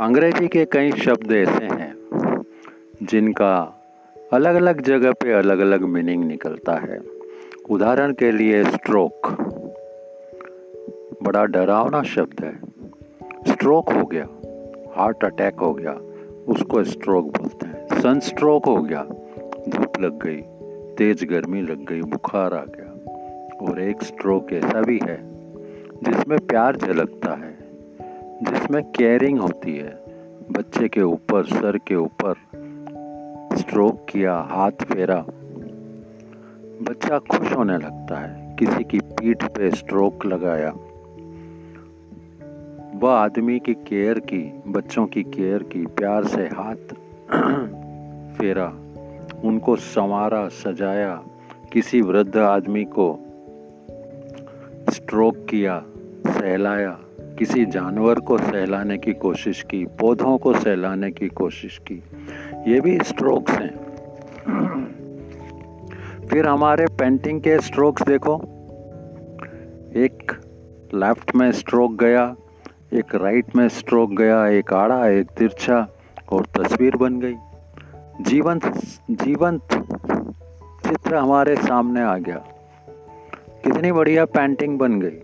अंग्रेज़ी के कई शब्द ऐसे हैं, जिनका अलग अलग जगह पे अलग अलग मीनिंग निकलता है। उदाहरण के लिए स्ट्रोक बड़ा डरावना शब्द है। स्ट्रोक हो गया हार्ट अटैक हो गया, उसको स्ट्रोक बोलते हैं। सन स्ट्रोक हो गया, धूप लग गई, तेज गर्मी लग गई, बुखार आ गया। और एक स्ट्रोक ऐसा भी है, जिसमें प्यार झलकता है। जिसमें केयरिंग होती है। बच्चे के ऊपर, सर के ऊपर स्ट्रोक किया, हाथ फेरा। बच्चा खुश होने लगता है। किसी की पीठ पे स्ट्रोक लगाया। वह आदमी की केयर की, बच्चों की केयर की, प्यार से हाथ फेरा। उनको संवारा, सजाया। किसी वृद्ध आदमी को स्ट्रोक किया, सहलाया। किसी जानवर को सहलाने की कोशिश की, पौधों को सहलाने की कोशिश की। ये भी स्ट्रोक्स हैं। फिर हमारे पेंटिंग के स्ट्रोक्स देखो। एक लेफ़्ट में स्ट्रोक गया, एक राइट में स्ट्रोक गया, एक आड़ा, एक तिरछा और तस्वीर बन गई। जीवंत जीवंत चित्र हमारे सामने आ गया। कितनी बढ़िया पेंटिंग बन गई।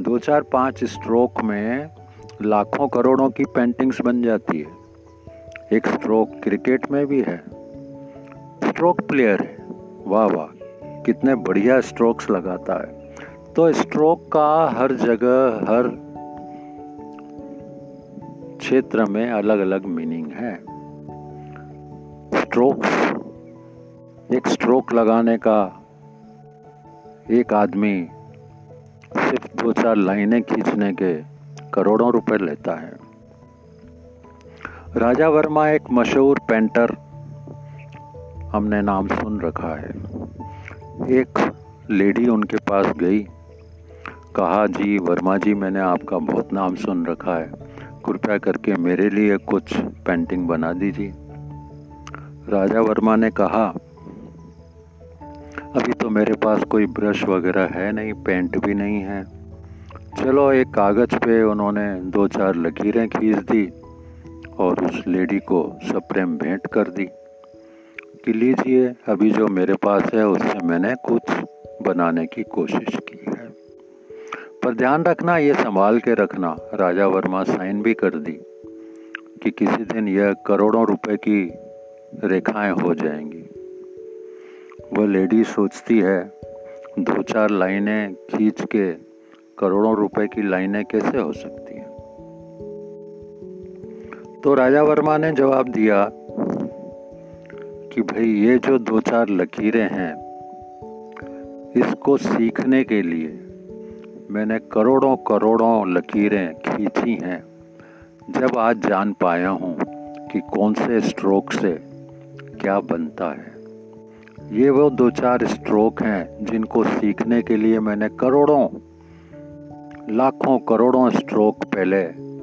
दो चार पाँच स्ट्रोक में लाखों करोड़ों की पेंटिंग्स बन जाती है। एक स्ट्रोक क्रिकेट में भी है। स्ट्रोक प्लेयर है। वाह वाह, कितने बढ़िया स्ट्रोक्स लगाता है। तो स्ट्रोक का हर जगह, हर क्षेत्र में अलग अलग मीनिंग है। स्ट्रोक्स एक स्ट्रोक लगाने का एक आदमी सिर्फ़ दो चार लाइनें खींचने के करोड़ों रुपए लेता है। राजा वर्मा एक मशहूर पेंटर हमने नाम सुन रखा है। एक लेडी उनके पास गई, कहा, जी वर्मा जी, मैंने आपका बहुत नाम सुन रखा है। कृपया करके मेरे लिए कुछ पेंटिंग बना दीजिए। राजा वर्मा ने कहा मेरे पास कोई ब्रश वगैरह है नहीं, पेंट भी नहीं है। चलो, एक कागज़ पे उन्होंने दो चार लकीरें खींच दी और उस लेडी को सप्रेम भेंट कर दी। कि लीजिए, अभी जो मेरे पास है, उससे मैंने कुछ बनाने की कोशिश की है। पर ध्यान रखना, ये संभाल के रखना। राजा वर्मा साइन भी कर दी कि किसी दिन यह करोड़ों रुपए की रेखाएँ हो जाएँगी। वह लेडी सोचती है, दो चार लाइनें खींच के करोड़ों रुपए की लाइनें कैसे हो सकती हैं? तो राजा वर्मा ने जवाब दिया कि भाई ये जो दो चार लकीरें हैं, इसको सीखने के लिए मैंने करोड़ों करोड़ों लकीरें खींची हैं। जब आज जान पाया हूँ कि कौन से स्ट्रोक से क्या बनता है। ये वो दो चार स्ट्रोक हैं जिनको सीखने के लिए मैंने करोड़ों, लाखों करोड़ों स्ट्रोक पहले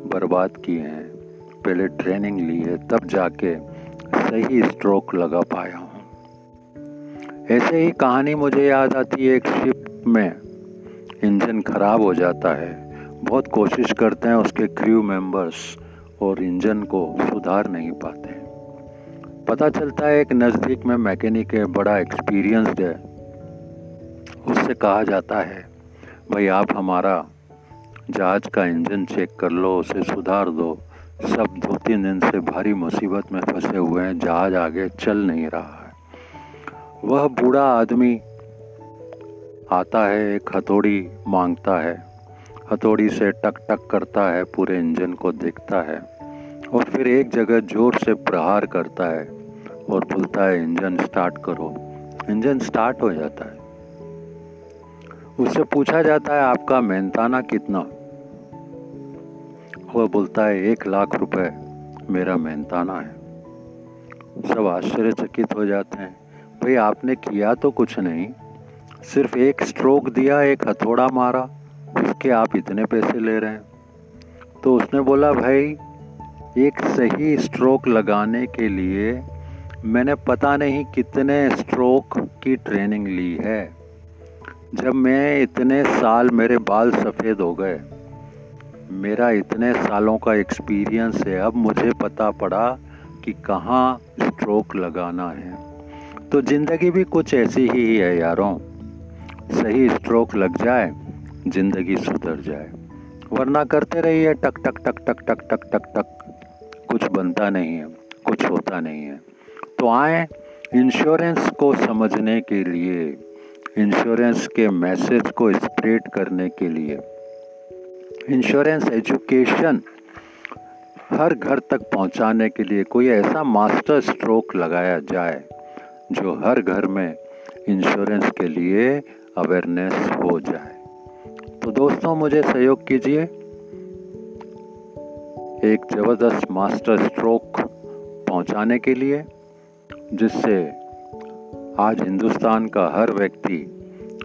बर्बाद किए हैं, पहले ट्रेनिंग ली है, तब जाके सही स्ट्रोक लगा पाया हूँ। ऐसे ही कहानी मुझे याद आती है एक शिप में इंजन खराब हो जाता है, बहुत कोशिश करते हैं उसके क्रू मेंबर्स और इंजन को सुधार नहीं पाते। पता चलता है एक नज़दीक में मैकेनिक है, बड़ा एक्सपीरियंसड है। उससे कहा जाता है, भाई आप हमारा जहाज़ का इंजन चेक कर लो, उसे सुधार दो। सब दो तीन दिन से भारी मुसीबत में फंसे हुए हैं, जहाज़ आगे चल नहीं रहा है। वह बूढ़ा आदमी आता है, एक हथौड़ी माँगता है। हथौड़ी से टक टक करता है, पूरे इंजन को देखता है और फिर एक जगह ज़ोर से प्रहार करता है। और बोलता है, इंजन स्टार्ट करो। इंजन स्टार्ट हो जाता है। उससे पूछा जाता है, आपका मेहनताना कितना? वह बोलता है, एक लाख रुपए मेरा मेहनताना है। सब आश्चर्यचकित हो जाते हैं। भाई, आपने किया तो कुछ नहीं। सिर्फ़ एक स्ट्रोक दिया, एक हथौड़ा मारा, उसके आप इतने पैसे ले रहे हैं। तो उसने बोला, भाई, एक सही स्ट्रोक लगाने के लिए मैंने पता नहीं कितने स्ट्रोक की ट्रेनिंग ली है। जब मैं इतने साल मेरे बाल सफ़ेद हो गए, मेरा इतने सालों का एक्सपीरियंस है, अब मुझे पता पड़ा कि कहाँ स्ट्रोक लगाना है। तो ज़िंदगी भी कुछ ऐसी ही है यारों। सही स्ट्रोक लग जाए, ज़िंदगी सुधर जाए। वरना करते रहिए, टक टक टक टक टक टक टक टक। कुछ बनता नहीं है, कुछ होता नहीं है। तो आए इंश्योरेंस को समझने के लिए इंश्योरेंस के मैसेज को स्प्रेड करने के लिए। इंश्योरेंस एजुकेशन हर घर तक पहुँचाने के लिए कोई ऐसा मास्टर स्ट्रोक लगाया जाए, जो हर घर में इंश्योरेंस के लिए अवेयरनेस हो जाए। तो दोस्तों, मुझे सहयोग कीजिए। एक ज़बरदस्त मास्टर स्ट्रोक पहुँचाने के लिए। जिससे आज हिंदुस्तान का हर व्यक्ति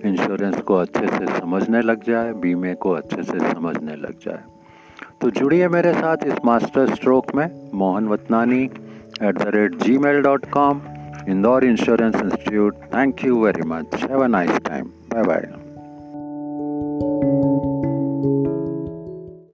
इंश्योरेंस को अच्छे से समझने लग जाए, बीमे को अच्छे से समझने लग जाए। तो जुड़िए मेरे साथ इस मास्टर स्ट्रोक में, Mohan Vatnani at the rate gmail dot com Indore insurance institute thank you very much have a nice time bye bye